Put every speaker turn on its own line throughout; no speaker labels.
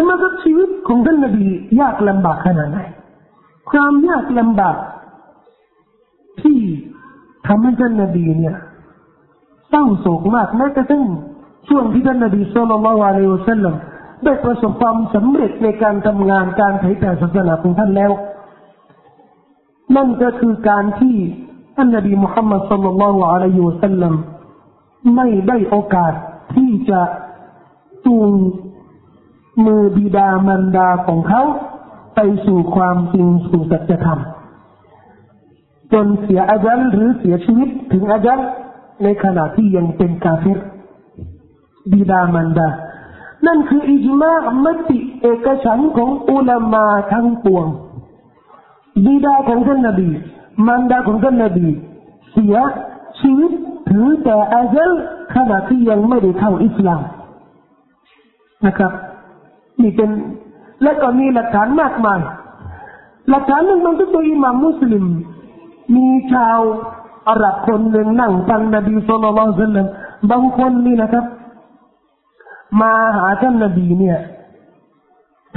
ทำไมกับชีวิตของท่านนบียากลำบากขนาดไหนความยากลำบากที่ทำให้ท่านนบีเนี่ยเศร้าโศกมากแม้กระทั่งช่วงที่ท่านนบีสุลต่านละวะเลวซัลลัมได้ประสบความสำเร็จในการทำงานการเผยแผ่ศาสนาของท่านแล้ว นั่นก็คือการที่ท่านนบีมุฮัมมัดสุลลัลลอฮุอะลัยฮิวสัลลัมไม่ได้โอกาสที่จะจูง มือบิดามารดาของเขาไปสู่ความจริงสู่สัจธรรมจนเสียอาจัลหรือเสียชีวิตถึงอาจัลในขณะที่ยังเป็นกาเฟรบิดามารดา นั่นคืออิจมามติเอกฉันของอุลามาทั้งปวง บิดาของท่านนบีมารดาของท่านนบี เสียชีวิตถือแต่อาจัลขณะที่ยังไม่ได้เข้าอิสลามนะครับ นี่เป็นและก็มีหลักฐานมากมาย หลักฐานหนึ่งมันก็ตัวอิหม่ามมุสลิม มีชาวอาหรับคนหนึ่งนั่งฟังนบีสุลต่านสัลลัมบางคนนี่นะครับ มาหาท่านนบีเนี่ย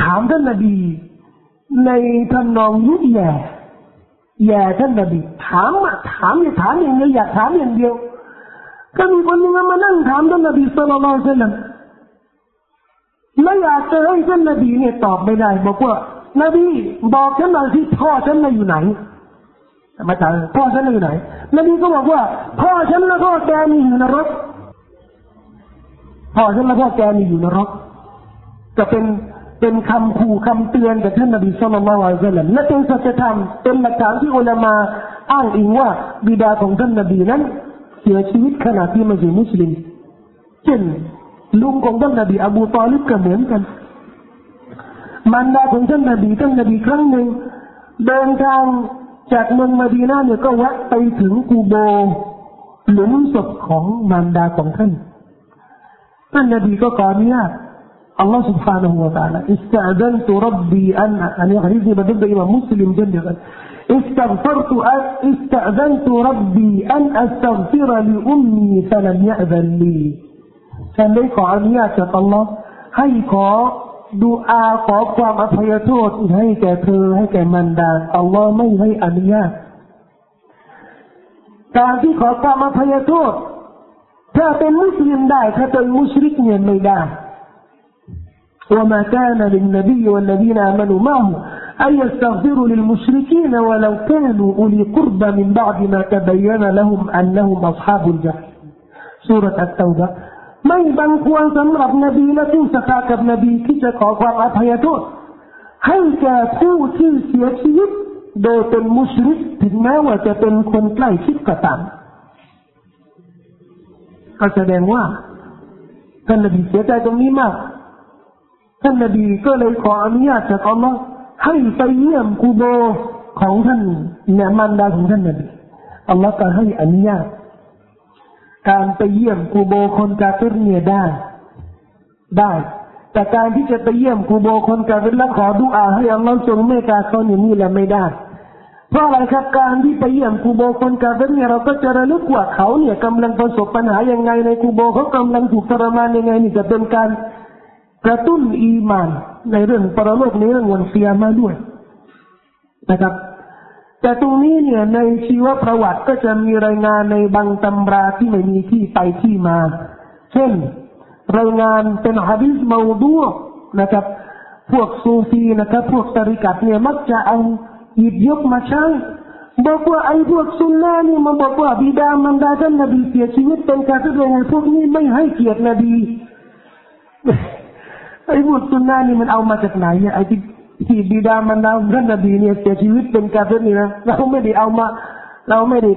ถามท่านนบี ในทำนองยุแย่แย่ท่านนบีถามมาถามอย่าถามอย่างเดียวอยากถามอย่างเดียว ก็มีคนนึงมานั่งถามท่านนบีสุลต่านสัลลัม และอยากจะให้ท่านนบีเนี่ยตอบไม่ได้ บอกว่า นบีบอกฉันหน่อยที่พ่อฉันน่ะอยู่ไหนมาถามพ่อฉันอยู่ไหน นบีก็บอกว่า พ่อฉันและพ่อแกมีอยู่นรกพ่อฉันและพ่อแกมีอยู่นรกจะเป็นเป็นคำขู่คำเตือนกับท่านนบีสุลต่านละอัลลอฮฺและเป็นสัจธรรมเป็นหลักฐานที่อุลามาอ้างอิงว่าบิดาของท่านนบีนั้น เสียชีวิตขณะที่มาอยู่มุสลิมเช่น ลุงของท่านนบีอบูตอลิบก็เหมือนกันมันดาของท่านนบีท่านนบีครั้งหนึ่งเดินทางจากเมืองมาดีนาเนี่ยก็แวะไปถึงกูโบหลุมศพของมารดาของท่านท่านนบีก็ขออนุญาตอัลลอฮฺ سبحانه และ تعالى استأذنت ربي أن อันนี้ฮะดีษนี้บันทึกโดยอิมามมุสลิมเช่นเดียวกัน استغفرت استأذنت ربي أن أستغفر لأمي فلم يأذن لي ฉันได้ขออนุญาตจากอัลลอฮ์ให้ขอดูอาขอความอภัยโทษให้แก่เธอให้แก่มันดาอัลลอฮ์ไม่ให้อนุญาตการที่ขอความอภัยโทษถ้าเป็นมุสลิมได้ถ้าเป็นมุชริกเนี่ยไม่ได้ وما كان للنبي والذين آمنوا معه أن يستغفروا للمشركين ولو كانوا أولي قربى من بعد ما تبين لهم أنهم أصحاب الجحيم سورة التوبة ไม่บังควรสำหรับนบีและผู้ศรัทธากับนบีที่จะขอความอภัยโทษ ให้แก่ผู้ที่เสียชีวิต โดยเป็นมุชริกถึงแม้ว่าจะเป็นคนใกล้ชิดก็ตามก็แสดงว่าท่านนบีเสียใจตรงนี้มากท่านนบีก็เลยขออนุญาตจากอัลลอฮ์ให้ไปเยี่ยมกูโบของท่านเนี่ยมันดาของท่านนบีอัลลอฮ์ก็ให้อนุญาต การไปเยี่ยมกูโบคนกาเฟรเนี่ยได้ ได้ แต่การที่จะไปเยี่ยมกูโบคนกาเฟรแล้วขอดุอาให้อัลลอฮ์ทรงเมตตาเขาอย่างนี้แหละไม่ได้ เพราะอะไรครับการที่ไปเยี่ยมกูโบคนกาเฟรเนี่ยเราก็จะระลึกว่าเขาเนี่ยกำลังประสบปัญหายังไงในกูโบเขากำลังถูกทรมานยังไงนี่จะเป็นการกระตุ้นอีมานในเรื่องปรโลกในเรื่องวันเสียมาด้วยนะครับ แต่ตรงนี้เนี่ยในชีวประวัติก็จะมีรายงานในบางตำราที่ไม่มีที่ไปที่มา เช่น รายงานเป็นฮะดิษมาดูนะครับ พวกซูฟีนะครับ พวกตริกัดเนี่ยมักจะเอาหยิบยกมาใช้บอกว่าไอ้พวกซุนนะนี่มันบอกว่าบิดามันดาท่านนบีเสียชีวิตเป็นการแสดงพวกนี้ไม่ให้เกียรตินบีไอ้พวกซุนนะนี่มันเอามาจากไหนไอ้ที่ ที่บิดามันดาท่านนบีเนี่ยเสียชีวิตเป็นกาเฟนี่นะเราไม่ได้เอามา เราไม่ได้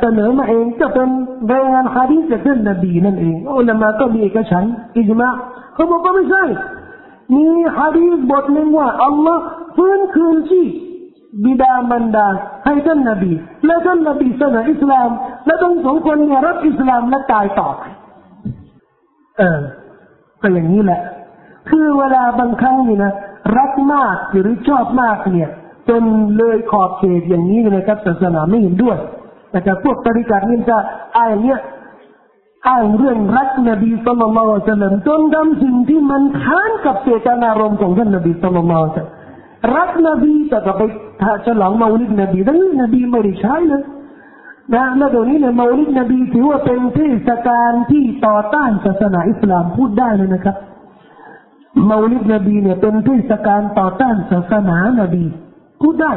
เสนอมาเองก็เป็นรายงานฮะดีษจากท่านนบีนั่นเองอุลามะก็มีเอกฉันอิจมาเขาบอกว่าไม่ใช่มีฮะดีษบทหนึ่งว่าอัลลอฮ์ฟื้นคืนชีบิดามันดาให้ท่านนบี และท่านนบีเสนออิสลาม และต้องสองคนเนี่ยรับอิสลามและตายต่อเออก็อย่างนี้แหละ คือเวลาบางครั้งนี่นะ รักมากหรือชอบมากเนี่ยจนเลยขอบเขตอย่างนี้นะครับศาสนาไม่เห็นด้วยแต่พวกปริการนี่จะอายเนี้ยอ้างเรื่องรักนบีสุลต่านละจนทำสิ่งที่มันค้านกับเจตนารมณ์ของท่านนบีสุลต่านรักนบีแต่ก็ไปฉลองมาอุลิดนบีแต่นี่นบีไม่ได้ใช้เลยนะแล้วเดี๋ยวนี้เนี่ยมาอุลิดนบีถือว่าเป็นเทศกาลที่ต่อต้านศาสนาอิสลามพูดได้เลยนะครับ มาลิดนบีเนี่ยเป็นเทศกาลต่อต้านศาสนานบีพูดได้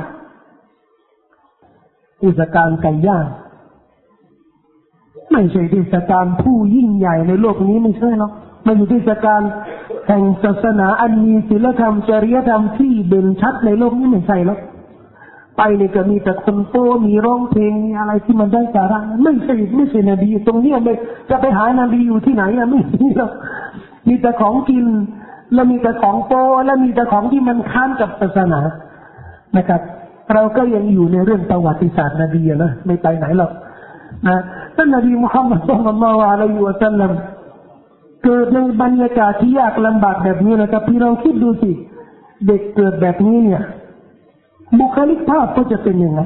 เทศกาลไก่ย่างไม่ใช่เทศกาลผู้ยิ่งใหญ่ในโลกนี้ไม่ใช่หรอกมันอยู่เทศกาลแห่งศาสนาอันมีศีลธรรมจริยธรรมที่เด่นชัดในโลกนี้ไม่ใช่หรอกไปเนี่ยก็มีแต่คนโตมีร้องเพลงมีอะไรที่มันได้สาระไม่ใช่ไม่ใช่นบีตรงนี้ไม่จะไปหานบีอยู่ที่ไหนอะไม่มีหรอกมีแต่ของกิน แล้วมีแต่ของโตแล้วมีแต่ของที่มันค้านกับศาสนานะครับ เราก็ยังอยู่ในเรื่องประวัติศาสตร์นบีนะไม่ไปไหนหรอกนะท่านนบีมุฮัมมัดสุลลัลลอฮุอะลัยฮิวะสัลลัมเกิดในบรรยากาศที่ยากลำบากแบบนี้นะครับพี่ลองคิดดูสิ เด็กเกิดแบบนี้เนี่ย บุคลิกภาพก็จะเป็นยังไง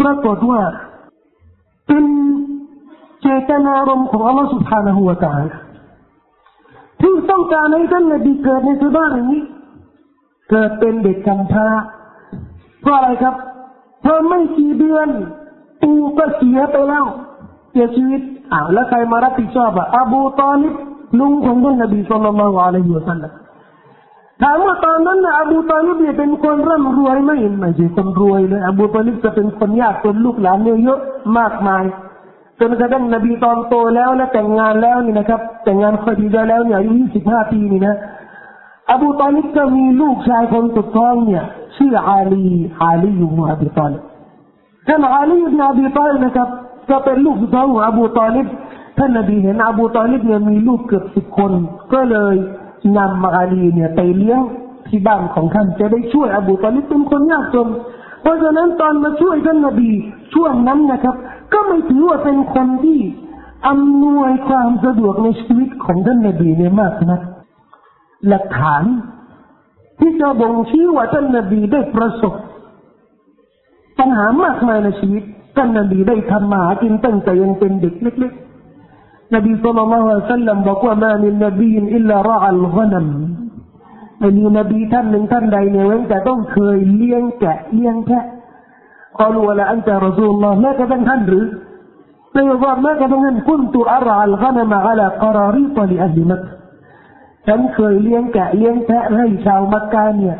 ปรากฏว่าเป็นเจตนารมณ์ของอัลลอฮฺสุบฮานะฮูวะตาล ที่ต้องการให้ท่านนบีเกิดในสภาพอย่างนี้ เกิดเป็นเด็กกำพร้าเพราะอะไรครับ เพราะไม่กี่เดือนปู่ก็เสียไปแล้วเสียชีวิตอ้าวแล้วใครมารับผิดชอบอะอบูตอลิบลุงของท่านนบีصلى الله عليه وسلمถามว่าตอนนั้นนะอบูตอลิบเนี่ยเป็นคนร่ำรวยไหมไม่ใช่คนรวยเลยอบูตอลิบจะเป็นคนยากจนลูกหลานเนี่ยเยอะมากมาย จนกระทั่งนบีตอนโตแล้วและแต่งงานแล้วนี่นะครับ แต่งงานคอดีญะฮ์แล้วเนี่ยอายุยี่สิบห้าปีนี่นะอบูตอลิบก็มีลูกชายคนสุดท้องเนี่ยชื่ออาลีอาลีอยู่หัวอบูตอลิบท่านอาลีอิบนิอบีตอลิบนะครับก็เป็นลูกสุดท้องของอบูตอลิบท่านนบีเห็นอบูตอลิบเนี่ยมีลูกเกือบสิบคน ก็เลยนำมาอาลีเนี่ยไปเลี้ยงที่บ้านของท่านจะได้ช่วยอบูตอลิบเป็นคนยากจนเพราะฉะนั้นตอนมาช่วยท่านนบีช่วงนั้นนะครับ ก็ไม่ถือว่าเป็นคนที่อำนวยความสะดวกในชีวิตของท่านนบีเนี่ยมากนะหลักฐาน ที่จะบ่งชี้ว่าท่านนบีได้ประสบปัญหามากมายในชีวิตท่านนบีได้ทำมาหากินตั้งแต่ยังเป็นเด็กเล็กๆนบีสุลต่านละสัลลัมบอกว่ามามินนบีอิลลารอัลกนัมไม่มีนบีท่านหนึ่งท่านใดเนี่ยเว้นแต่ต้องเคยเลี้ยงแกะเลี้ยงแพะ กล่าวละอันจะรอซูลลอฮ์แม้กระทั่งท่านหรือไม่ว่าแม้กระทั่งท่านคุณตุอารัลกนัมอัลกรารีตลิอัลลิมักฉันเคยเลี้ยงแกะเลี้ยงแพะให้ชาวมักกะเนี่ย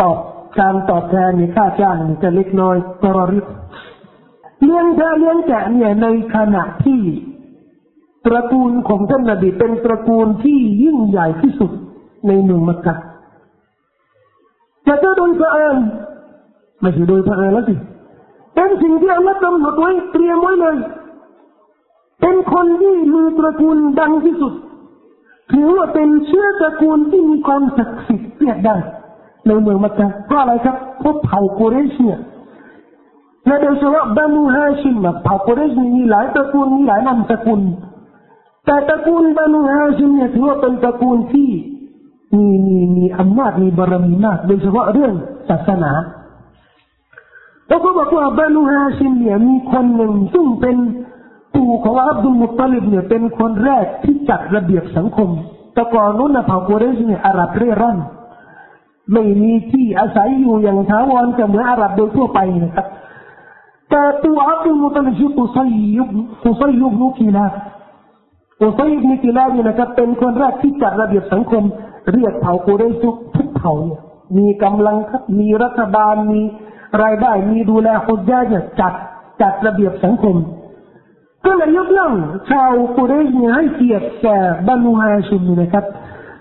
ตอบการตอบแทนเนี่ยค่าจ้างจะเล็กน้อยกรารีเลี้ยงแพะเลี้ยงแกะเนี่ยในขณะที่ตระกูลของท่านนบีเป็นตระกูลที่ยิ่งใหญ่ที่สุดในเมืองมักกะจะจะโดยพระเอิญไม่ใช่โดยพระเอิญแล้วสิ เป็นสิ่งที่อัลลอฮ์กำหนดไว้เตรียมไว้เลย เป็นคนที่มีตระกูลดังที่สุด ถือว่าเป็นเชื้อตระกูลที่มีความศักดิ์สิทธิ์เรียกได้ในเมืองมักกะเพราะอะไรครับเพราะเผ่ากุเรชเนี่ยและโดยเฉพาะบานูฮาชิมเผ่ากุเรชมีหลายตระกูลมีหลายนามสกุลแต่ตระกูลบานูฮาชิมเนี่ยถือว่าเป็นตระกูลที่มีมีมีอำนาจมีบารมีมากโดยเฉพาะเรื่องศาสนา แล้วก็บอกว่าบานูฮาชิมเนี่ยมีคนหนึ่งซึ่งเป็นปู่ของอับดุลมุตตลิบเนี่ยเป็นคนแรกที่จัดระเบียบสังคม แต่ก่อนนู้นนะเผ่ากุเรชเนี่ยอาหรับเร่ร่อนไม่มีที่อาศัยอยู่อย่างถาวรจะเหมือนอาหรับโดยทั่วไปนะครับแต่ตัวอับดุลมุตลิบชื่อกุซัยยุบกุซัยยุบนุกีลากุซัยยุบนุกีลาเนี่ยนะครับเป็นคนแรกที่จัดระเบียบสังคม เรียกเผ่ากุเรชทุกเผ่าเนี่ยมีกำลังมีรัฐบาลมี รายได้มีดูแลคนยากเนี่ยจัดจัดระเบียบสังคม ก็เลยยกย่องชาวกุเรชเนี่ยให้เกียรติแก่บรรุฮาชิมนะครับ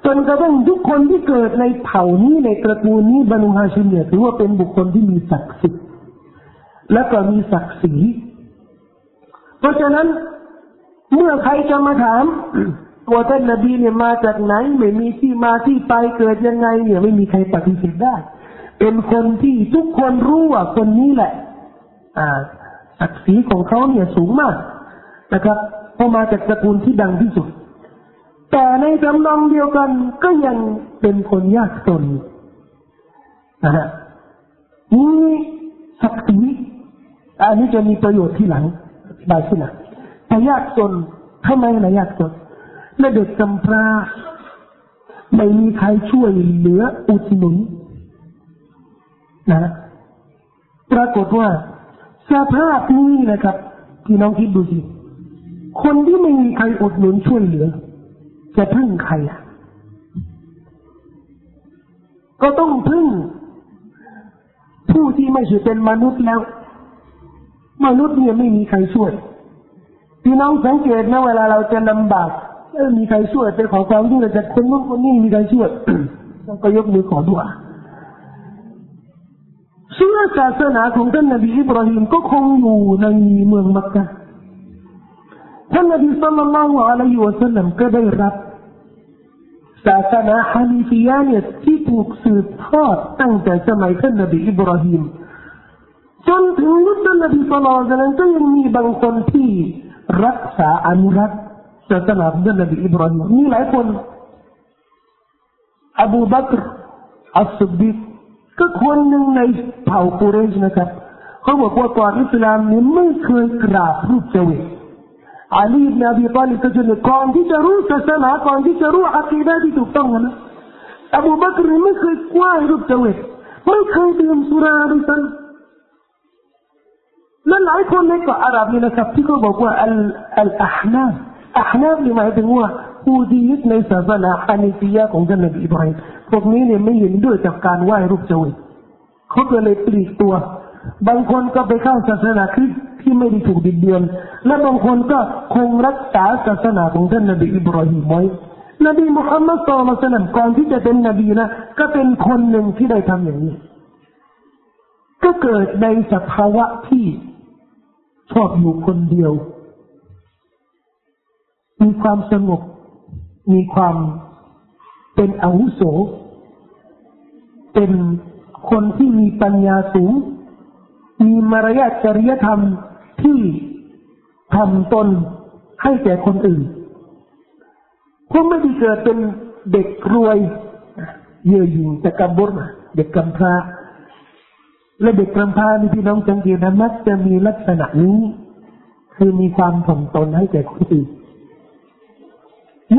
จนกระทั่งทุกคนที่เกิดในเผ่านี้ในตระกูลนี้บรรุฮาชิมเนี่ยถือว่าเป็นบุคคลที่มีศักดิ์สิทธิ์และก็มีศักดิ์ศรีเพราะฉะนั้นเมื่อใครจะมาถามว่าท่านนบีเนี่ยมาจากไหน ไม่มีที่มาที่ไปเกิดยังไงเนี่ยไม่มีใครปฏิเสธได้ เป็นคนที่ทุกคนรู้ว่าคนนี้แหละ อ่าศักดิ์ศรีของเขาเนี่ยสูงมากนะครับเพราะมาจากตระกูลที่ดังที่สุด แต่ในจำนองเดียวกันก็ยังเป็นคนยากจนนะฮะมีศักดิ์ศรีอันนี้จะมีประโยชน์ที่หลังได้ที่ไหนแต่ยากจนทำไมนะยากจนและเด็กกำพร้าไม่มีใครช่วยเหลืออุดหนุน นะปรากฏว่าสภาพนี้นะครับพี่น้องคิดดูสิคนที่ไม่มีใครอุดหนุนช่วยเหลือ จะพึ่งใครอะ ก็ต้องพึ่ง ผู้ที่ไม่ใช่เป็นมนุษย์แล้ว มนุษย์เนี่ยไม่มีใครช่วย พี่น้องสังเกตนะเวลาเราจะลำบากเออมีใครช่วยไปขอความช่วยจากคนนู้นคนนี้มีใครช่วยก็ยกมือขอดุอา เชื่อศาสนาของท่านนบีอิบราฮิมก็คงอยู่ในเมืองมักกะท่านนบีสัลลัลลอฮุอะลัยฮิวะสัลลัมก็ได้รับศาสนาฮานิฟียาเนี่ยที่ถูกสืบทอดตั้งแต่สมัยท่านนบีอิบราฮิมจนถึงยุคท่านนบีสุลต่านก็ยังมีบางคนที่รักษาอนุรักษ์ศาสนาของท่านนบีอิบราฮิมมีหลายคนอบูบักรอัสซุบบิก ก็คนหนึ่งในเผ่ากุเรชนะครับเขาบอกว่าก่อนอิสลามนี้ไม่เคยกราบรูปเจวิตอาลีบนบีตาลิบก็จะเลยก่อนที่จะรู้ศาสนาก่อนที่จะรู้อัคีดะที่ถูกต้องนะอบูบักรไม่เคยไหว้ารูปเจวิตไม่เคยดื่มสุราด้วยซ้ำและหลายคนในเกาะอาหรับนี่นะครับที่เขาบอกว่าอัลอัลอาฮนาอาฮนานี่หมายถึงว่า ผู้ที่ยึดในศาสนาฮานิฟียะของท่านนบีอิบราฮิมพวกนี้เนี่ยไม่เห็นด้วยกับการไหว้รูปเจวิตเขาก็เลยปลีกตัว บางคนก็ไปเข้าศาสนาคริสต์ที่ไม่ได้ถูกบิดเบือน และบางคนก็คงรักษาศาสนาของท่านนบีอิบราฮิมไว้นบีมุฮัมมัดสุลตัลลัมก่อนที่จะเป็นนบีนะก็เป็นคนหนึ่งที่ได้ทำอย่างนี้ ก็เกิดในสภาวะที่ชอบอยู่คนเดียว มีความสงบ มีความเป็นอาวุโส เป็นคนที่มีปัญญาสูง มีมารยาทจริยธรรมที่ทำตนให้แก่คนอื่นพวกไม่ได้เกิดเป็นเด็กรวยเยื่อหยิ่งแต่กำบุญเด็กกำพร้าและเด็กกำพร้านี่พี่น้องสังเกตนะมักจะมีลักษณะนี้ คือมีความถ่อมตนให้แก่คนอื่น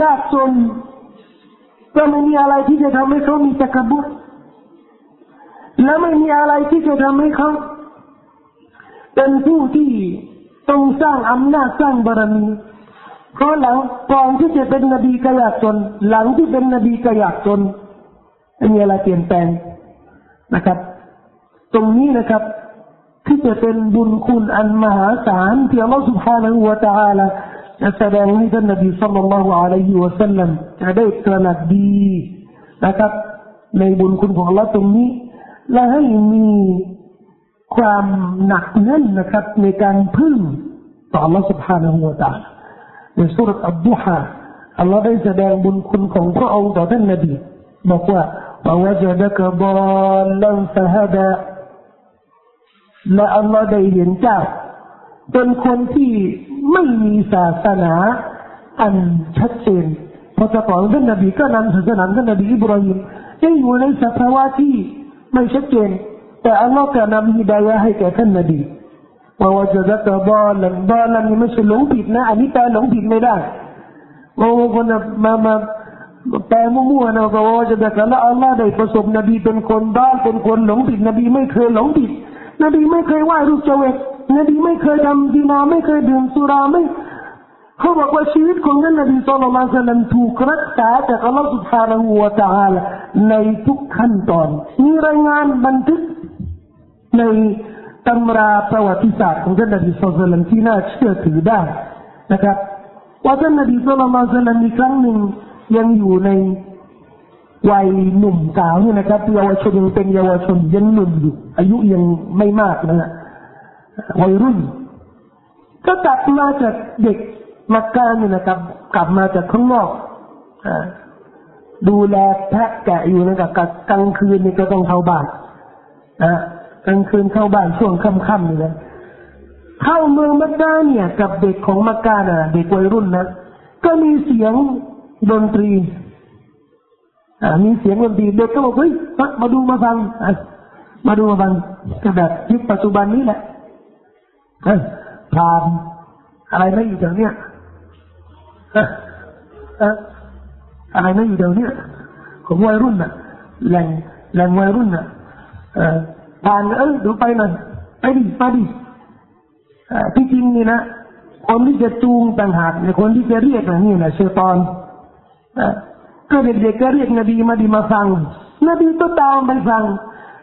ยากจนก็ไม่มีอะไรที่จะทำให้เขามีตะกบุตและไม่มีอะไรที่จะทำให้เขาเป็นผู้ที่ต้องสร้างอำนาจสร้างบารมีเพราะหลังก่อนที่จะเป็นนบีกยากจน หลังที่เป็นนบีกยากจนไม่มีอะไรเปลี่ยนแปลงนะครับ ตรงนี้นะครับ ที่จะเป็นบุญคุณอันมหาศาลที่อัลลอฮฺสุบฮานาหูวะตะอาลา تعالى จะแสดงให้ท่านนบีสัลลัลลอฮุอะลัยฮิวะสัลลัมจะได้ตระหนักดีนะครับ ในบุญคุณของเราตรงนี้ และให้มีความหนักแน่นนะครับ ในการพึ่งต่อ Allah سبحانه และ تعالى ในสุรอับดุฮาอัลลอฮ์ได้แสดงบุญคุณของพระองค์ต่อท่านนบีบอกว่า ووجدك ضالا فهدى และอัลลอฮ์ได้เห็นเจ้า เป็นคนที่ไม่มีศาสนาอันชัดเจนพอจะก่อท่านนบีก็นำศาสนาท่านนบีอิบราฮิมยังอยู่ในสภาวะที่ไม่ชัดเจนแต่อัลลอฮ์ก็นำฮิดายะให้แก่ท่านนบีว่าว่าจะจะบอลันบอลันนี่ไม่ใช่หลงผิดนะอันนี้แปลหลงผิดไม่ได้บางคนมามาแปลมั่วๆนะบอกว่าจะแบบแล้วอัลลอฮ์ได้ประสบนบีเป็นคนบ้าเป็นคนหลงผิดนบีไม่เคยหลงผิดนบีไม่เคยไหว้รูปเจวิต นบีไม่เคยดำดีนาไม่เคยดื่มสุราไม่เขาบอกว่าชีวิตของท่านนบีสุลต่านนั้นถูกรักษาจากอัลลอฮฺสุบฮานาหูวะตะอาลในทุกขั้นตอน มีรายงานบันทึกในตำราประวัติศาสตร์ของท่านนบีสุลต่านที่น่าเชื่อถือได้นะครับว่าท่านนบีสุลต่านมีครั้งหนึ่งยังอยู่ในวัยหนุ่มสาวเนี่ยนะครับเยาวชนยังเป็นเยาวชนยังหนุ่มอยู่อายุยังไม่มากนะฮะ วัยรุ่น ก็กลับมาจากเด็กมักกะเนี่ยนะครับ กลับมาจากข้างนอกอดูแลแพะแกะอยู่นะครับกลางคืนนี่ก็ต้องเข้าบ้านนะกลางคืนเข้าบ้านช่วงค่ำๆนี่นะเข้าเมืองมักกะเนี่ย กับเด็กของมักกะนะเด็กวัยรุ่นนะก็มีเสียงดนตรีมีเสียงดนตรีเด็กก็บอกเฮ้ยมาดูมาฟังมาดูมาฟังก็แบบยุคปัจจุบันนี้แหละ พรามอะไรไม่อยู่แถวเนี้ยอะไรนะอยู่เดี๋ยวนี้ของวัยรุ่นน่ะแหล่งแหล่งวัยรุ่นน่ะเออผ่านเออดูไปหน่อยไปดิไปดิที่จริงนี่นะคนที่จะจูงต่างหากในคนที่จะเรียกนี่นะเชตอนก็เด็กๆก็เรียกนบีมาดีมาฟังนบีก็ตามไปฟัง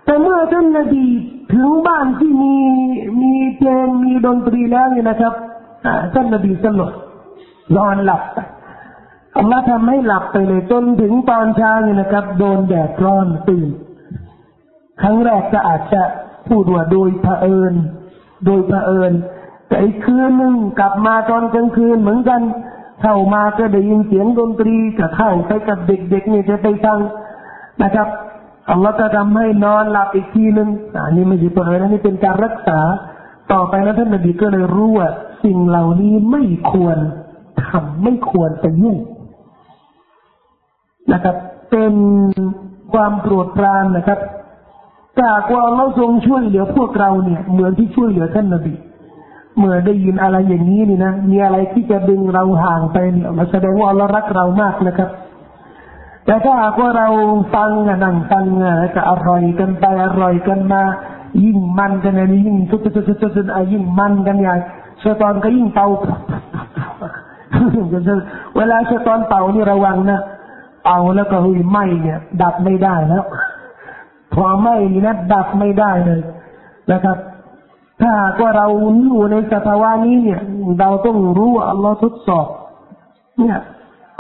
แต่เมื่อท่านนบี ถึงบ้านที่มีมีเพลงมีดนตรีแล้วนี่นะครับท่านนบีสลบนอนหลับอัลลอฮ์ทำให้หลับไปเลยจนถึงตอนเช้านี่นะครับ โดนแดดร้อนตื่นครั้งแรกก็อาจจะพูดว่าโดยเผอิญ โดยเผอิญแต่อีกคืนหนึ่งกลับมาตอนกลางคืนเหมือนกัน เข้ามาก็ได้ยินเสียงดนตรีก็เข้าไปกับเด็กๆนี่จะไปฟังนะครับ อัลลอฮ์จะทำให้นอนหลับอีกทีหนึ่งอันนี้ไม่ใช่เผอิญนี่เป็นการรักษา ต่อไปแล้วท่านนบีก็เลยรู้ว่าสิ่งเหล่านี้ไม่ควรทำไม่ควรไปยุ่งนะครับ เป็นความโปรดปรานนะครับจากว่าเราทรงช่วยเหลือพวกเราเนี่ย เหมือนที่ช่วยเหลือท่านนบีเมื่อได้ยินอะไรอย่างนี้นี่นะมีอะไรที่จะดึงเราห่างไปเนี่ยมาแสดงว่าเรารักเรามากนะครับ แต่ถ้าหากว่าเราฟังนั่งฟังก็อร่อยกันไปอร่อยกันมา ยิ่งมันกันอันนี้ยิ่งทุกทุกทุกทุกทุกยิ่งมันกันใหญ่เชตอนก็ยิ่งเป่าเวลาเชตอนเป่านี่ระวังนะเป่าแล้วก็หุยไหมเนี่ย ดับไม่ได้แล้วพอไหมนี่นะดับไม่ได้เลยนะครับ ถ้าก็เราอยู่ในสภาวะนี้เนี่ย เราต้องรู้ว่าอัลลอฮ์ทดสอบ เนี่ย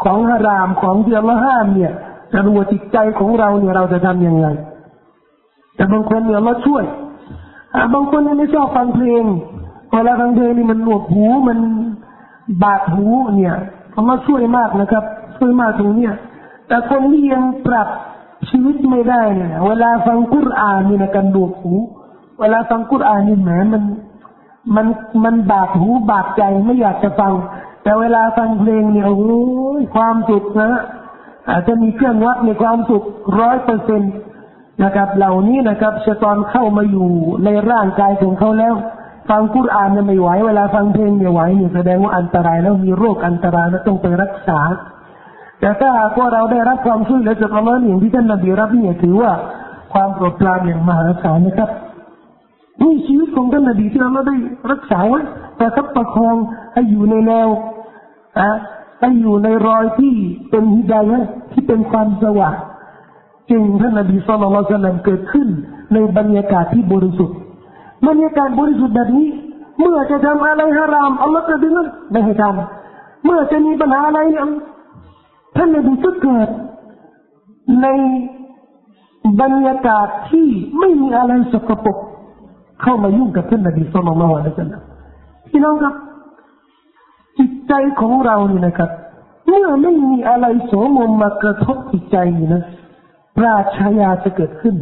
ของฮารามของที่อัลลอฮ์ห้ามเนี่ยจะรู้ว่าจิตใจของเราเนี่ยเราจะทำยังไง แต่บางคนเนี่ยอัลลอฮ์ช่วยบางคนไม่ชอบฟังเพลงพอเราฟังเพลงนี่มันหนวกหูมันบาดหูเนี่ยอัลลอฮ์ช่วยมากนะครับ ช่วยมากตรงเนี้ยแต่คนที่ยังปรับชีวิตไม่ได้เนี่ยเวลาฟังกุรอานนี่นะกันดวกหู เวลาฟังกุรอานนี่แหมมันมันมันบาดหูบาดใจไม่อยากจะฟัง แต่เวลาฟังเพลงเนี่ยโอ้ยความสุขนะอาจจะมีเครื่องวัดในความสุขร้อยเปอร์เซ็นต์นะครับเหล่านี้นะครับชะตอนเข้ามาอยู่ในร่างกายของเขาแล้ว ฟังกุรอานเนี่ยไม่ไหวเวลาฟังเพลงเนี่ยไหวเนี่ยแสดงว่าอันตรายแล้วมีโรคอันตรายแล้วต้องไปรักษา แต่ถ้าหากว่าเราได้รับความช่วยเหลือจากอัลลอฮ์อย่างที่ท่านนบีรับเนี่ยถือว่าความโปรดปรานอย่างมหาศาลนะครับนี่ชีวิตของท่านนบีที่เราได้รักษาไว้แต่คับประคองให้อยู่ในแนว อะให้อยู่ในรอยที่เป็นฮิดายะที่เป็นความสว่างจึงท่านนบีสุลต่านเกิดขึ้น ในบรรยากาศที่บริสุทธิ์บรรยากาศบริสุทธิ์แบบนี้ เมื่อจะทำอะไรฮารามอัลลอฮฺจะดึงไม่ให้ทำเมื่อจะมีปัญหาอะไรท่านนบีก็เกิดในบรรยากาศที่ไม่มีอะไรสกปรกเข้ามายุ่งกับท่านนบีสุลต่านละสัลลัมพี่น้องครับจิต ใจของเรานี่นะครับ เมื่อไม่มีอะไรโสมมมากระทบจิตใจนะปราชายาจะเกิดขึ้น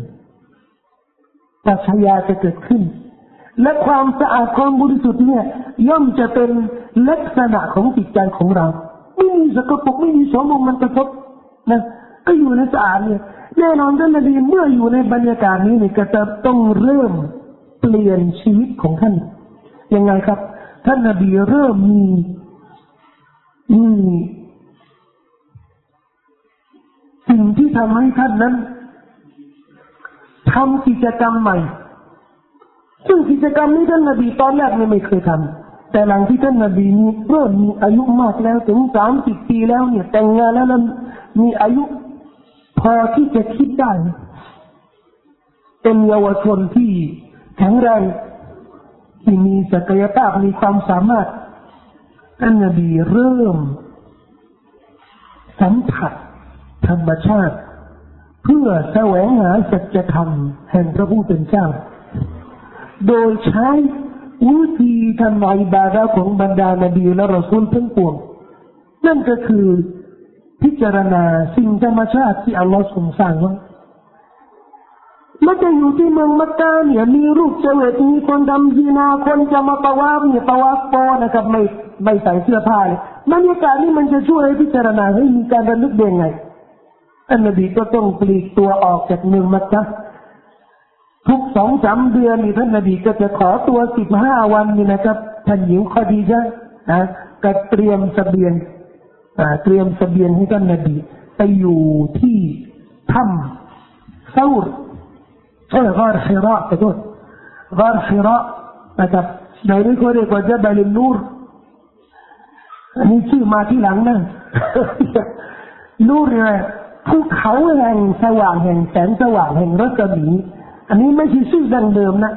ปราชายาจะเกิดขึ้น และความสะอาดความบริสุทธิ์เนี่ย ย่อมจะเป็นลักษณะของจิตใจของเรา ไม่มีสกปรกไม่มีโสมมมันกระทบนะก็อยู่ในสะอาดเนี่ยแน่นอนท่านนบีเมื่ออยู่ในบรรยากาศนี้เนี่ยก็จะต้องเริ่มเปลี่ยนชีวิตของท่านยังไงครับ ท่านนบีเริ่มมี มีสิ่งที่ทำให้ท่านนั้นทำกิจกรรมใหม่ ซึ่งกิจกรรมนี้ท่านนบีตอนแรกไม่เคยทำแต่หลังที่ท่านนบีนี้เริ่มมีอายุมากแล้วถึงสามสิบปีแล้วเนี่ย แต่งงานแล้วมีอายุ พอที่จะคิดได้ เป็นเยาวชนที่แข็งแรงที่มีศักยภาพมีความสามารถ ท่านนบีเริ่ม สัมผัสธรรมชาติ เพื่อแสวงหาสัจธรรมแห่งพระผู้เป็นเจ้า โดยใช้วิธีทำอิบาดะของบรรดานบีและรอซูลทั้งปวง นั่นก็คือพิจารณาสิ่งธรรมชาติที่อัลลอฮ์ทรงสร้างไว้มันจะอยู่ที่เมืองมักกะเนี่ยมีรูปเจวิตมีคนทำจีนาคนจะมาตะวาบเนี่ยตะวาบปอนะครับไม่ ไม่ใส่เสื้อผ้าเลยบรรยากาศนี้มันจะช่วยพิจารณาให้มีการระลึกเด้งไงอันนบีก็ต้องปลีกตัวออกจากเมืองมักกะทุกสองสามเดือนนี่ท่านนบีก็จะขอตัวสิบห้าวันนี่นะครับท่านหญิงคอดีใช่นะก็เตรียมสเสบียงเตรียมเสบียงให้ท่านนบีไปอยู่ที่ถ้ำเซาร์เออกอรฮิระขอโทษกอรฮิระนะครับในนี้เขาเรียกว่าเจบลนูร อันนี้ชื่อมาที่หลังนะนูรเนี่ยภูเขาแห่งสว่างแห่งแสงสว่างแห่งรัศมี อันนี้ไม่ใช่ชื่อดังเดิมนะ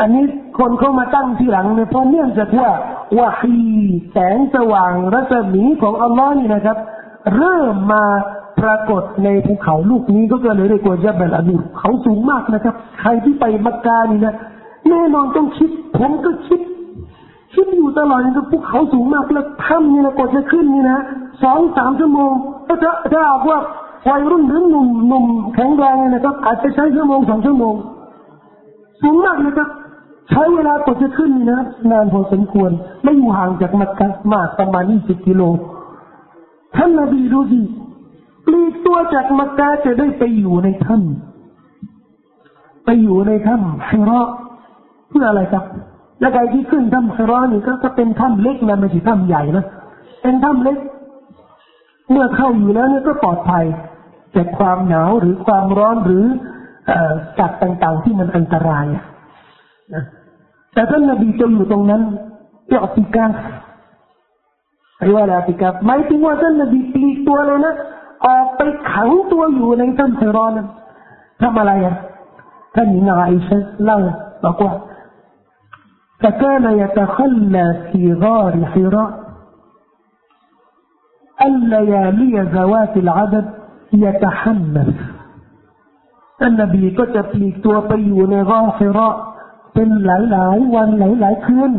อันนี้คนเข้ามาตั้งที่หลังเนี่ยเพราะเนื่องจากว่าวาฮีแสงสว่างรัศมีของอัลลอฮ์นี่นะครับ เริ่มมาปรากฏในภูเขาลูกนี้ก็เลยเรียกว่าจะเบลอานูเขาสูงมากนะครับ ใครที่ไปมักกะนี่นะแน่นอนต้องคิด ผมก็คิด คิดอยู่ตลอดนี่ภูเขาสูงมากแล้วถ้ำนี่นะกว่าจะขึ้นนี่นะสองสามชั่วโมงถ้าถ้าว่าวัยรุ่นหรือหนุ่มหนุ่มแข็งแรงนะครับ อาจจะใช้ชั่วโมงสองชั่วโมงสูงมากนะครับใช้เวลากว่าจะขึ้นนี่นะนานพอสมควร ไม่อยู่ห่างจากมักกะมากประมาณยี่สิบกิโลท่านนบีดูดิปลีกตัวจากมักกะจะได้ไปอยู่ในถ้ำไปอยู่ในถ้ำฮิระเพื่ออะไรครับ แล้วใครที่ขึ้นถ้ำฮิระนี่ก็เป็นถ้ำเล็กนะไม่ใช่ถ้ำใหญ่นะเป็นถ้ำเล็ก เมื่อเข้าอยู่แล้วเนี่ยก็ปลอดภัยจากความหนาวหรือความร้อนหรือสัตว์ต่างๆที่มันอันตรายนะแต่ท่านนบีจะอยู่ตรงนั้นเพื่อติกาเรียกว่าอะไรติกาหมายถึงว่าท่านนบีปลีกตัวเลยนะออกไปขังตัวอยู่ในถ้ำเทรอนทำอะไรอะท่านหญิงอาอิชะเล่าบอกว่า فكان يتخلى في غار حراء الليالي ذوات العدد يتحمل ท่านนบีก็จะปลีกตัวไปอยู่ในร่อฟิระเป็นหลายหลายวันหลายหลายคืน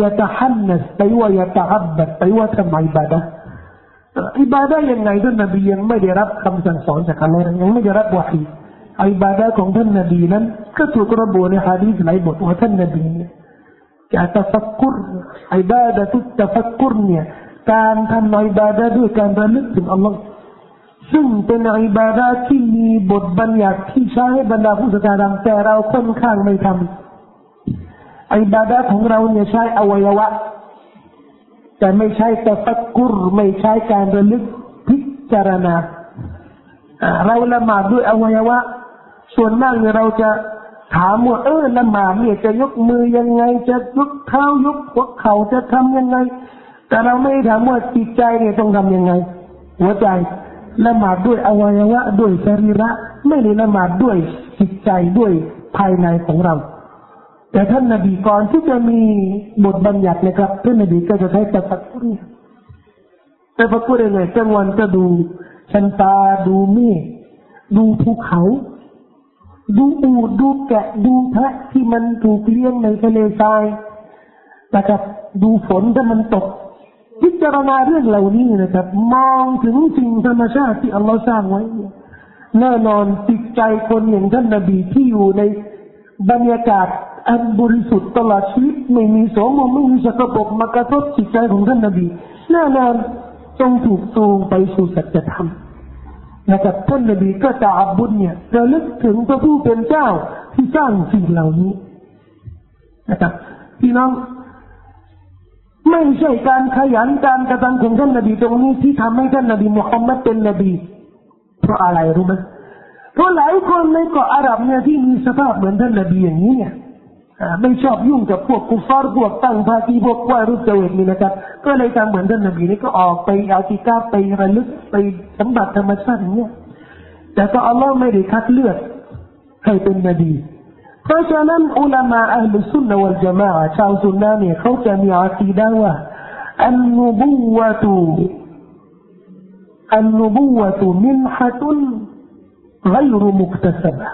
ยาตะฮันนัสไปว่ายาตะอับบัดไปว่าทำอิบาดะอิบาดะยังไงท่านนบียังไม่ได้รับคำสั่งสอนจากอัลลอฮ์ยังไม่ได้รับวะฮี อิบาดะของท่านนบีนั้นก็ถูกระบุในฮะดีษหลายบทว่าท่านนบีจะตะฟักกุรอิบาดะตุตะฟักกุรเนี่ยการทำอิบาดะด้วยการระลึกถึงอัลลอฮ์ซึ่งเป็นอิบาดาที่มีบทบัญญัติที่ใช้ให้บรรดาผู้ศรัทธาแต่เราค่อนข้างไม่ทำอิบาดาของเราเนี่ยใช้อวัยวะ แต่ไม่ใช่แต่ฟักกุรไม่ใช้การระลึกพิจารณาเราละหมาดด้วยอวัยวะ ส่วนมากเนี่ยเราจะถามว่าเออละหมาดเนี่ยจะยกมือยังไง จะยกเท้ายกหัวเข่าจะทำยังไง แต่เราไม่ถามว่าจิตใจเนี่ยต้องทำยังไง หัวใจละหมาดด้วยอวัยวะด้วยสรีระ ไม่ได้ละหมาดด้วยจิตใจด้วยภายในของเรา แต่ท่านนบีก่อนที่จะมีบทบัญญัตินะครับท่านนบีก็จะใช้ตะฟักกุรตะฟักกุรเลยกลางวันก็ดูชันตาดูเมฆดูภูเขา ดูอูดดูแกะดูแพะที่มันถูกเลี้ยงในทะเลทรายนะครับดูฝนที่มันตก พิจารณาเรื่องเหล่านี้นะครับ มองถึงสิ่งธรรมชาติที่อัลลอฮ์สร้างไว้แน่นอนจิตใจคนอย่างท่านนบีที่อยู่ในบรรยากาศอันบริสุทธิ์ตลอดชีวิตไม่มีสมองไม่มีสกปรกมากระทบจิตใจของท่านนบีแน่นอนต้องถูกตูงไปสู่สัจธรรม นะครับท่านนบีก็จะอับบุญเนี่ยระลึกถึงพระผู้เป็นเจ้าที่สร้างสิ่งเหล่านี้นะครับพี่น้องไม่ใช่การขยันการกระทำของท่านนบีตรงนี้ที่ทำให้ท่านนบีมุฮัมมัดเป็นนบี เพราะอะไรรู้ไหมเพราะหลายคนในเกาะอาหรับเนี่ยที่มีสภาพเหมือนท่านนบีอย่างนี้เนี่ย ไม่ชอบยุ่งกับพวกกุฟาร์พวกตั้งภาคีพวกว่ารูปเจวิตนี่นะครับ ก็เลยทำเหมือนท่านนบีนี่ก็ออกไปเอาติกาไประลึกไปสัมผัสธรรมชาติอย่างเงี้ยแต่ก็อัลลอฮ์ไม่ได้คัดเลือกให้เป็นนบี เพราะฉะนั้นอุลามาอัลลสุนนะวัลจามาชาวสุนนะเนี่ยเขาจะมีอาคีดาว่าอันนบูวะตุอันนบูวะตุมินฮะตุนไกรุมุกตสบะ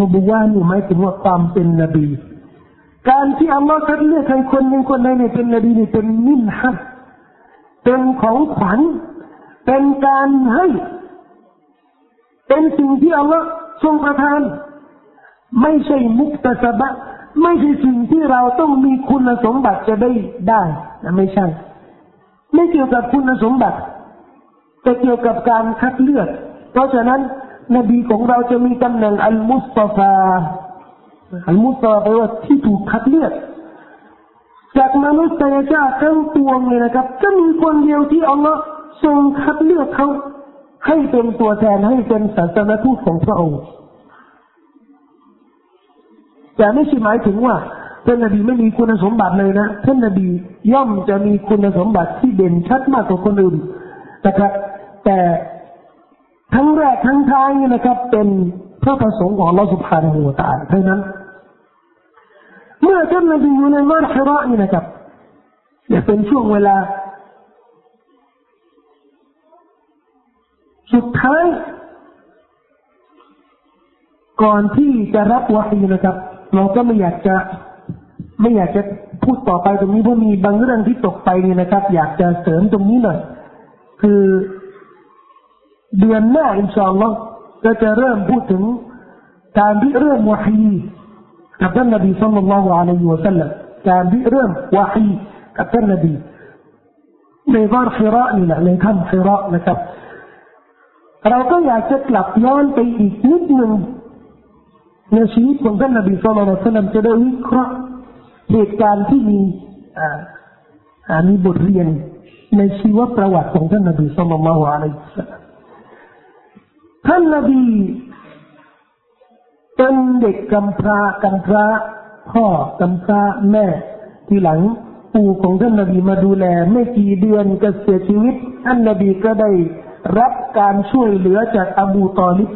นบูวานี่หมายถึงว่าความเป็นนบี การที่อัลลอฮ์คัดเลือกให้คนหนึ่งคนใดเนี่ยเป็นนบีนี่เป็นมินฮะเป็นของขวัญ เป็นการให้ เป็นสิ่งที่อัลลอฮ์ทรงประทาน ไม่ใช่มุกตะสบะ ไม่ใช่สิ่งที่เราต้องมีคุณสมบัติจะได้ได้นะไม่ใช่ ไม่เกี่ยวกับคุณสมบัติ แต่เกี่ยวกับการคัดเลือก เพราะฉะนั้น นบีของเราจะมีตำแหน่งอัลมุสตาฟาอัลมุสตาฟาแปลว่าที่ถูกคัดเลือกจากมนุษยชาติทั้งปวงเลยนะครับจะมีคนเดียวที่อัลลอฮ์ทรงคัดเลือกเขาให้เป็นตัวแทนให้เป็นศาสนทูตของพระองค์แต่ไม่ใช่หมายถึงว่าท่านนบีไม่มีคุณสมบัติเลยนะท่านนบีย่อมจะมีคุณสมบัติที่เด่นชัดมากกว่าคนอื่นนะครับ แต่ ทั้งแรกทั้งท้ายนี่นะครับ เป็นพระประสงค์ของเราสุภาพหัวตาเท่านั้น เมื่อท่านนบีอยู่ในมารฮิระนี่นะครับจะเป็นช่วงเวลา สุดท้าย ก่อนที่จะรับวะฮีนะครับ เราก็ไม่อยากจะไม่อยากจะพูดต่อไปตรงนี้เพราะมีบางเรื่องที่ตกไปนี่นะครับ อยากจะเสริมตรงนี้หน่อย คือ เดือนหน้าอินชาอัลลอฮ์ก็จะเริ่มพูดถึงการที่เริ่มวะฮีกับท่านนบีสุลต่านละฮ์อะลัยฮิวะสัลลัมการที่เริ่มวะฮีกับท่านนบีในบ้านฮิระนี่แหละในถ้ำฮิระนะครับ เราก็อยากจะกลับย้อนไปอีกนิดหนึ่งในชีวิตของท่านนบีสุลต่านละสัลลัมจะได้วิเคราะห์เหตุการณ์ที่มีอ่ามีบทเรียนในชีวประวัติของท่านนบีสุลต่านละฮ์อะลัยฮิสลาม ท่านนบีเป็นเด็กกำพร้ากำพร้าพ่อกำพร้าแม่ ทีหลังปู่ของท่านนบีมาดูแล ไม่กี่เดือนก็เสียชีวิตท่านนบีก็ได้รับการช่วยเหลือจากอบูตอลิบ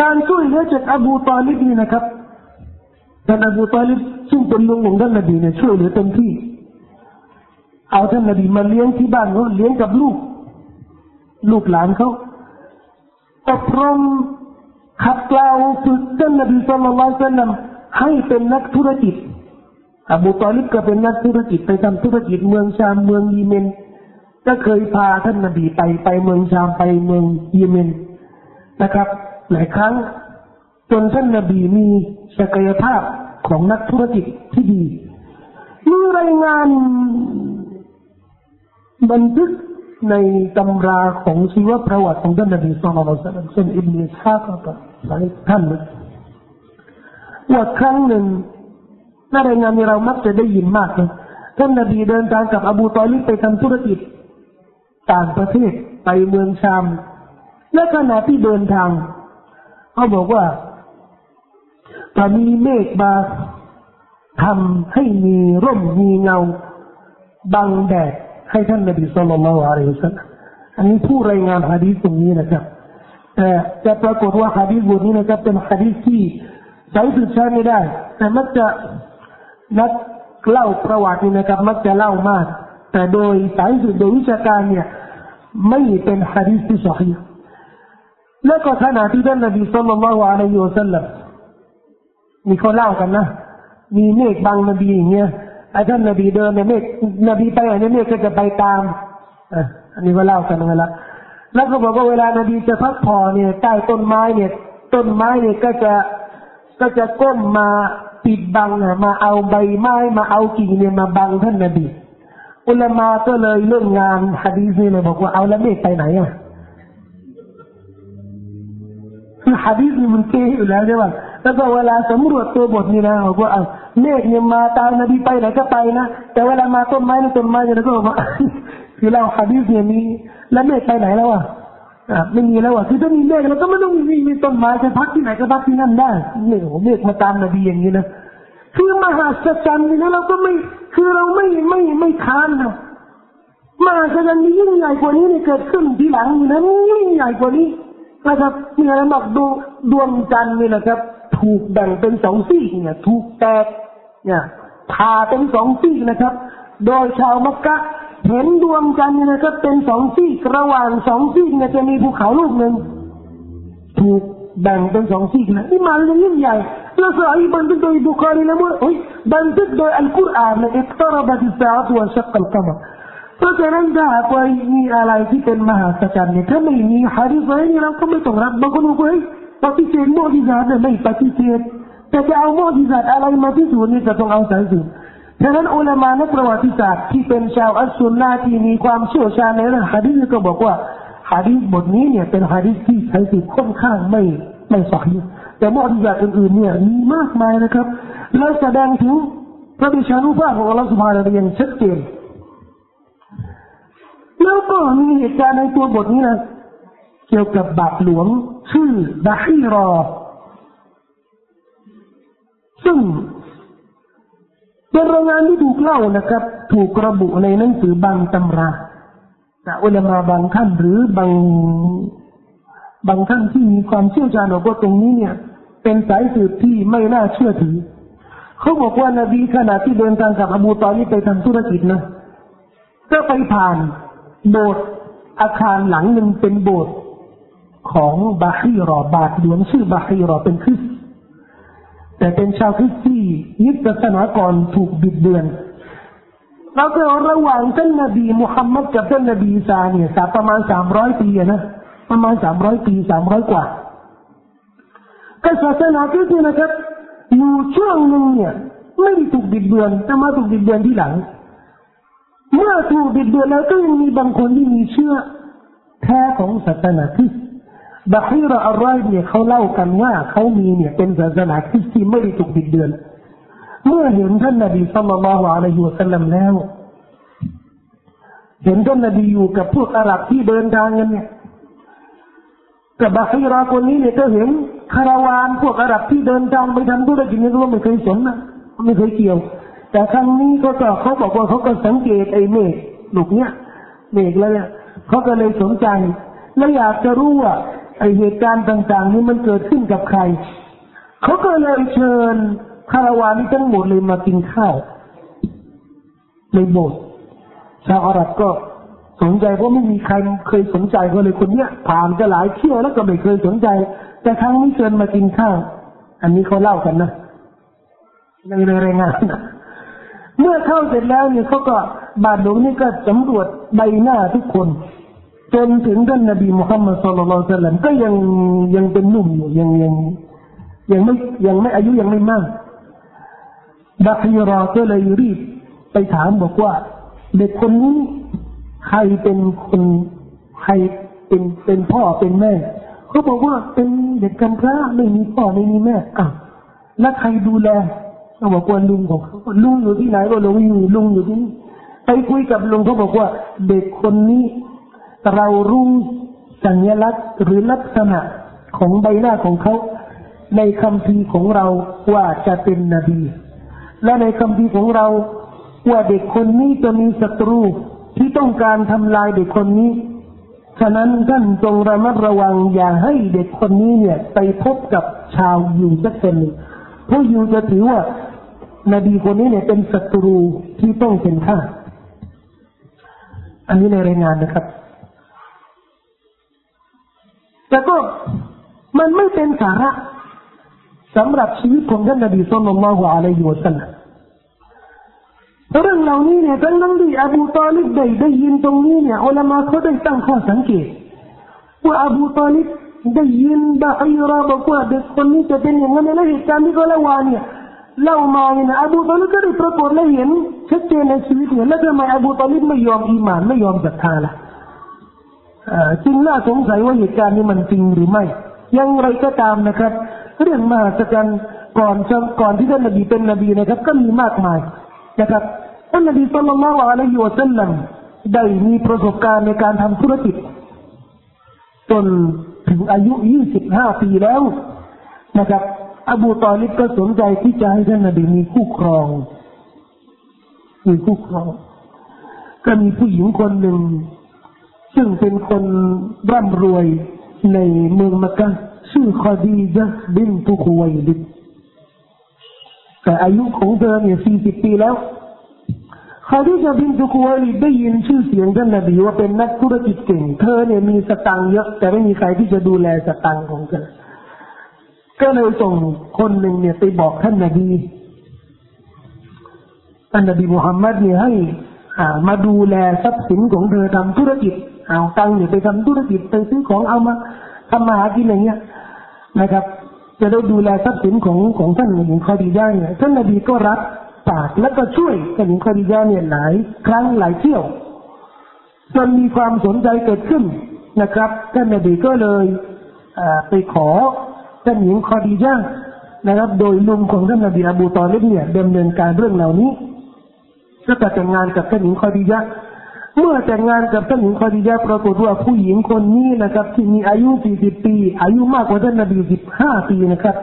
การช่วยเหลือจากอบูตอลิบนี่นะครับท่านอบูตอลิบซึ่งเป็นลุงของท่านนบีเนี่ยช่วยเหลือเต็มที่ เอาท่านนบีมาเลี้ยงที่บ้านเขาเลี้ยงกับลูก ลูกหลานเขาอบรมขัดเกลาฝึกท่านนบีสุลต่านให้เป็นนักธุรกิจอบูตอลิบก็เป็นนักธุรกิจไปทำธุรกิจเมืองชามเมืองยีเมน ก็เคยพาท่านนบีไปไปเมืองชามไปเมืองยีเมนนะครับ หลายครั้งจนท่านนบีมีศักยภาพของนักธุรกิจที่ดีมีรายงานบันทึก ในตำราของชีวประวัติของท่านนบีสุลต่านเช่นอิบนิสฮากก็หลายท่านว่าครั้งหนึ่งในรายงานนี้เรามักจะได้ยินมากเลยท่านนบีเดินทางกับอบูตอลิบไปทำธุรกิจต่างประเทศไปเมืองชาม และขณะที่เดินทางเขาบอกว่าถ้ามีเมฆมาทำให้มีร่มมีเงาบังแดด ให้ท่านนบีสุลต่านละอะลัยฮิสซาลอันนี้ผู้รายงานฮะดีษตรงนี้นะครับแต่จะปรากฏว่าฮะดีษบทนี้นะครับเป็นฮะดีษที่ใช้สืบใช้ไม่ได้ แต่มักจะนักเล่าประวัตินี่นะครับ มักจะเล่ามาก แต่โดยสายสืบโดยวิชาการเนี่ยไม่เป็นฮะดีษที่สอฮีแล้วก็ขณะที่ท่านนบีสุลต่านละอะลัยฮิสัลลัมมีเขาเล่ากันนะ มีเมฆบังนบีอย่างเงี้ย ไอ้ท่านนบีเดินในเมฆนบีไปไหนเมฆก็จะไปตามอันนี้ก็เล่ากันเวลาแล้วก็บอกว่าเวลานบีจะพักผ่อนเนี่ยใต้ต้นไม้เนี่ย ต้นไม้เนี่ยก็จะก็จะก้มมาปิดบังมาเอาใบไม้มาเอากิ่งเนี่ยมาบังท่านนบีอุลามาก็เลยเรื่องงานฮะดีษนี่เลยบอกว่าเอาแล้วเมฆไปไหนอะคือฮะดีษนี่มันเก๋อยู่แล้วใช่ไหม แล้วก็เวลาสำรวจตัวบทนี่นะบอกว่าเอาเมฆเนี่ยมาตามนบีไปไหนก็ไปนะแต่เวลามาต้นไม้ในต้นไม้เนี่ยก็บอกว่าคือเราฮะดีษเนี่ยมีแล้วเมฆไปไหนแล้วอะไม่มีแล้วอะคือถ้ามีเมฆเราก็ไม่ต้องมีมีต้นไม้จะพักที่ไหนก็พักที่นั่นได้เนี่ยโอ้เมฆมาตามนบีอย่างนี้นะคือมหาสัจจ์นี่นะเราก็ไม่คือเราไม่ไม่ไม่ค้านนะมหาสัจจรรย์มียิ่งใหญ่กว่านี้เนี่ยเกิดขึ้นทีหลังนะยิ่งใหญ่กว่านี้นะครับมีอะไรบอกดวงดวงจันทร์นี่นะครับ ถูกแบ่งเป็นสองซีกเนี่ยถูกแตกเนี่ยผ่าเป็นสองซีกนะครับ โดยชาวมักกะเห็นดวงจันทร์เนี่ยนะครับเป็นสองซีกระหว่างสองซีกเนี่ยจะมีภูเขาลูกหนึ่งถูกแบ่งเป็นสองซีกนะนี่มาเรื่องยิ่งใหญ่แล้วสายบันทึกโดยบุคคลีแล้วว่าโอ้ยบันทึกโดยอัลกุรอานเนี่ยอิตรบัติสาตัวชักกัลกามเพราะฉะนั้นถ้าหากว่ามีอะไรที่เป็นมหาสัจจ์เนี่ยถ้าไม่มีฮะดีษไว้นี่เราก็ไม่ต้องรับบางคนบอกว่า ปฏิเสธโมดิซาเนี่ยไม่ปฏิเสธแต่จะเอาโมดิซาอะไรมาพิสูจน์นี่จะต้องเอาสายสืบฉะนั้นอุลามานักประวัติศาสตร์ที่เป็นชาวอัสซุนนาที่มีความเชี่ยวชาญในเรื่องฮะดีษก็บอกว่าฮะดีษบทนี้เนี่ยเป็นฮะดีษที่ใช้สืบค่อนข้างไม่ไม่สอฮีแต่โมดิซาอื่นๆเนี่ยมีมากมายนะครับ แล้วแสดงถึงพระบิชานุภาพของอัลลอฮฺสุบฮานะฮูยังชัดเจนแล้วก็มีเหตุการณ์ในตัวบทนี้นะเกี่ยวกับบาทหลวง ชื่อบาฮีรอ ซึ่งเป็นรายงานที่ถูกเล่านะครับ ถูกระบุในหนังสือบางตำราจากอุลามาบางท่านหรือบางบางท่านที่มีความเชี่ยวชาญบอกว่าตรงนี้เนี่ย เป็นสายสืบที่ไม่น่าเชื่อถือ เขาบอกว่านาบีขณะที่เดินทางกับอบูตอลีไปทำธุรกิจนะก็ไปผ่านโบสถ์อาคารหลังหนึ่งเป็นโบสถ์ ของบาฮีรอบาทหลวงชื่อบาฮีรอเป็นคริสแต่เป็นชาวคริสที่ยึดศาสนาก่อนถูกบิดเบือนแล้วก็ระหว่างท่านนบีมุฮัมมัดกับท่านนบีซาเนี่ยสาประมาณสามร้อยปีนะประมาณสามร้อยปีสามร้อยกว่าก็ศาสนาคริสต์นะครับอยู่ช่วงหนึ่งเนี่ยไม่ได้ถูกบิดเบือนแต่มาถูกบิดเบือนที่หลัง เมื่อถูกบิดเบือนแล้วก็ยังมีบางคนที่มีเชื่อแท้ของศาสนาคริสต์ บัคฮีรอัลไรเนี่ยเขาเล่ากันว่าเขามีเนี่ยเป็นศาสนาคริสต์ที่ไม่ได้ถูกบิดเบือน เมื่อเห็นท่านนบีสัลลัลลอฮุอะลัยฮิวะสัลลัมแล้ว เห็นท่านนบีอยู่กับพวกอาหรับที่เดินทางกันเนี่ยกับบัคฮีราคนนี้เนี่ยก็เห็นคาราวานพวกอาหรับที่เดินทางไปทำธุรกิจนี่ก็ไม่เคยสนนะไม่เคยเกี่ยว แต่ครั้งนี้ก็เขาบอกว่าเขาก็สังเกตไอ้เมฆหลูกเนี้ยเมฆแล้วเนี่ยเขาก็เลยสนใจ และอยากจะรู้ว่า ไอเหตุการณ์ต่าง ๆ นี้มันเกิดขึ้นกับใคร เขาก็เลยเชิญคาราวานนี้ทั้งหมดเลยมากินข้าวในโบสถ์ชาวอาหรับก็สนใจเพราะไม่มีใครเคยสนใจก็เลยคนเนี้ยผ่านจะหลายเที่ยวแล้วก็ไม่เคยสนใจ แต่ครั้งนี้เชิญมากินข้าว อันนี้เขาเล่ากันนะในรายงานนะเมื่อเข้าเสร็จแล้วเนี่ยเขาก็บาดหลวงนี่ก็สำรวจใบหน้าทุกคน จนถึงท่านนบีมุฮัมมัดสุลลัลสัลลัมก็ยังยังเป็นหนุ่มอยู่ยังยังยังไม่ยังไม่อายุยังไม่มากบัคยรอก็เลยรีบไปถามบอกว่า เด็กคนนี้ใครเป็นคนใครเป็นเป็นพ่อเป็นแม่เขาบอกว่าเป็นเด็กกำพร้าไม่มีพ่อไม่มีแม่อะแล้วใครดูแลเขาบอกว่าลุงของเขาลุงอยู่ที่ไหนก็ลุงอยู่ลุงอยู่ที่นี่ไปคุยกับลุงเขาบอกว่า เด็กคนนี้ เรารู้สัญลักษณ์หรือลักษณะของใบหน้าของเขา ในคำพีของเราว่าจะเป็นนบี และในคำพีของเราว่าเด็กคนนี้จะมีศัตรูที่ต้องการทำลายเด็กคนนี้ ฉะนั้นท่านจงระมัดระวังอย่าให้เด็กคนนี้เนี่ย ไปพบกับชาวยูสักคนหนึ่งเพราะยูจะถือว่านบีคนนี้เนี่ยเป็นศัตรูที่ต้องเป็นฆ่าอันนี้ในรายงานนะครับ แต่ก็มันไม่เป็นสาระสำหรับชีวิตของท่านนบีสุลต่านละฮ์อะลัยฮิวะสัลลัมเรื่องเหล่านี้เนี่ยทั้งนั้นที่อบูตาลิบได้ได้ยินตรงนี้เนี่ยอัลมาเขาได้ตั้งข้อสังเกตว่าอบูตาลิบได้ยินบาอิราบอกว่าเด็กคนนี้จะเป็นอย่างนั้นและเหตุการณ์ที่เขาเล่ามาเนี่ยเล่ามาเนี่ยอบูตาลิบก็ได้ปรากฏและเห็นชัดเจนในชีวิตเนี่ยแล้วทำไมอบูตาลิบไม่ยอมอีมานไม่ยอมศรัทธาล่ะ จึงน่าสงสัยว่าเหตุการณ์นี้มันจริงหรือไม่ยังไรก็ตามนะครับ เรื่องมหัศจรรย์ก่อนก่อนที่ท่านนบีเป็นนบีนะครับ ก็มีมากมายนะครับท่านนบีสุลต่านละอะลัยฮิวะสัลลัมได้มีประสบการณ์ในการทำธุรกิจจนถึงอายุยี่สิบห้าปีแล้วนะครับ อบูตอลิบก็สนใจที่จะให้ท่านนบีมีคู่ครอง มีคู่ครอง ก็มีผู้หญิงคนหนึ่ง ซึ่งเป็นคนร่ำรวยในเมืองมักกะชื่อคอดีจ์บินตุคุยลิดแต่อายุของเธอเนี่ยสี่สิบปีแล้วคอดีจ์บินตุคุยลิดได้ยินชื่อเสียงท่านนบีว่าเป็นนักธุรกิจเก่ง เธอเนี่ยมีสตังค์เยอะ แต่ไม่มีใครที่จะดูแลสตังค์ของเธอก็เลยส่งคนหนึ่งเนี่ยไปบอกท่านนบีท่านนบีมุฮัมมัดเนี่ยให้มาดูแลทรัพย์สินของเธอทำธุรกิจ เอาตังค์เนี่ยไปทำธุรกิจไปซื้อของเอามาทำมาหากินอย่างเงี้ยนะครับ จะได้ดูแลทรัพย์สินของของท่านหญิงคอดียาเนี่ยท่านนบีก็รับปากแล้วก็ช่วยท่านหญิงคอดียาเนี่ยหลายครั้งหลายเที่ยวจนมีความสนใจเกิดขึ้นนะครับท่านนบีก็เลยไปขอท่านหญิงคอดียานะครับ โดยลุงของท่านนบีอบูตอเลบเนี่ยดำเนินการเรื่องเหล่านี้ก็แต่งงานกับท่านหญิงคอดียะ เมื่อแต่งงานกับท่านหญิงคอดียะปรากฏว่าผู้หญิงคนนี้นะครับ ที่มีอายุ 40 ปี อายุมากกว่าท่านนบี15 ปีนะครับ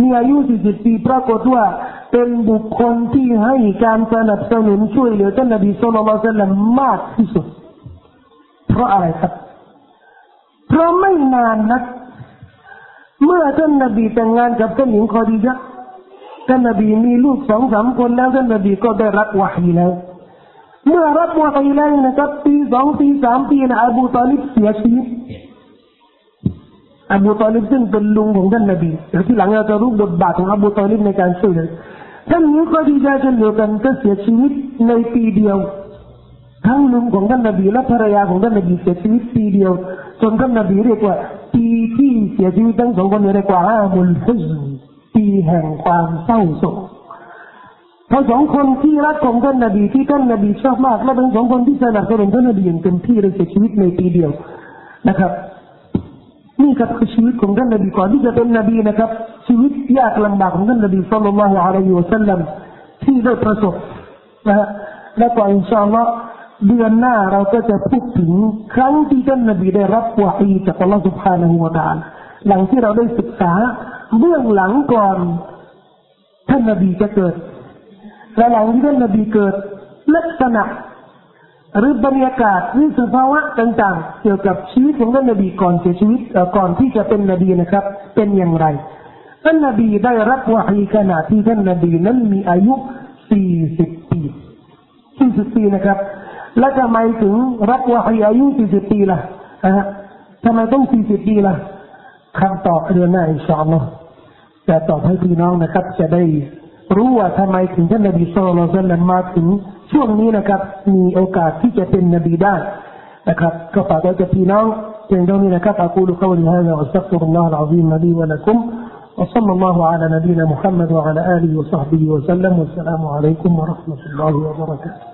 มีอายุ 40 ปี ปรากฏว่า เป็นบุคคลที่ให้การสนับสนุนช่วยเหลือท่านนบีสุลต่านมากที่สุด เพราะอะไรครับ เพราะไม่นานนักเมื่อท่านนบีแต่งงานกับท่านหญิงคอดียะท่านนบีมีลูกสองสามคนแล้วท่านนบีก็ได้รับวาฮีแล้ว เมื่อรับวาฮีแล้วนะครับปีสองปีสามปีนะอบูตาลิบเสียชีวิตอบูตอลิบซึ่งเป็นลุงของท่านนบีแต่ที่หลังเราจะรู้บทบาทของอบูตอลิบในการช่วยเหลือท่านนี้ก็ดีใจเช่นเดียวกันก็เสียชีวิตในปีเดียว ทั้งลุงของท่านนบีและภรรยาของท่านนบีเสียชีวิตปีเดียว จนท่านนบีเรียกว่าปีที่เสียชีวิตทั้งสองคนเรียกว่าอามุลฮุซปีแห่งความเศร้าโศก ทั้งสองคนที่รักของท่านนบีที่ท่านนบีชอบมากและเป็นสองคนที่สนับสนุนท่านนบีอย่างเต็มที่เลยเสียชีวิตในปีเดียวนะครับนี่ครับคือชีวิตของท่านนบีก่อนที่จะเป็นนบีนะครับ ชีวิตยากลำบากของท่านนบีสุลต่านละฮ์อะลัยฮิวะสัลลัมที่ได้ประสบนะฮะและก็อินชาอัลลอฮ์เดือนหน้าเราก็จะพูดถึงครั้งที่ท่านนบีได้รับวาฮีจากอัลลอฮ์ سبحانه และ تعالى หลังที่เราได้ศึกษาเบื้องหลังก่อนท่านนบีจะเกิด และหลังที่ท่านนบีเกิดลักษณะหรือบรรยากาศหรือสภาวะต่างๆ เกี่ยวกับชีวิตของท่านนบีก่อนเสียชีวิตก่อนที่จะเป็นนบีนะครับ เป็นอย่างไรท่านนบีได้รับวาฮีขณะที่ท่านนบีนั้นมีอายุ 40 ปี 40 ปีนะครับ แล้วทำไมถึงรับวาฮีอายุ 40 ปีล่ะฮะทำไมต้อง 40 ปีล่ะคำตอบเดือนหน้าอินชาอัลลอฮ์จะตอบให้พี่น้องนะครับ จะได้ รู้ว่าทำไมถึงท่านนบีสุลต่านมาถึงช่วงนี้นะครับ มีโอกาสที่จะเป็นนบีได้นะครับก็ฝากไว้กับพี่น้องเพียงเท่านี้นะครับ أقول قولي هذا وأستغفر الله العظيم لي ولكم وصلى الله على نبينا محمد وعلى آله وصحبه وسلم والسلام عليكم ورحمة الله وبركاته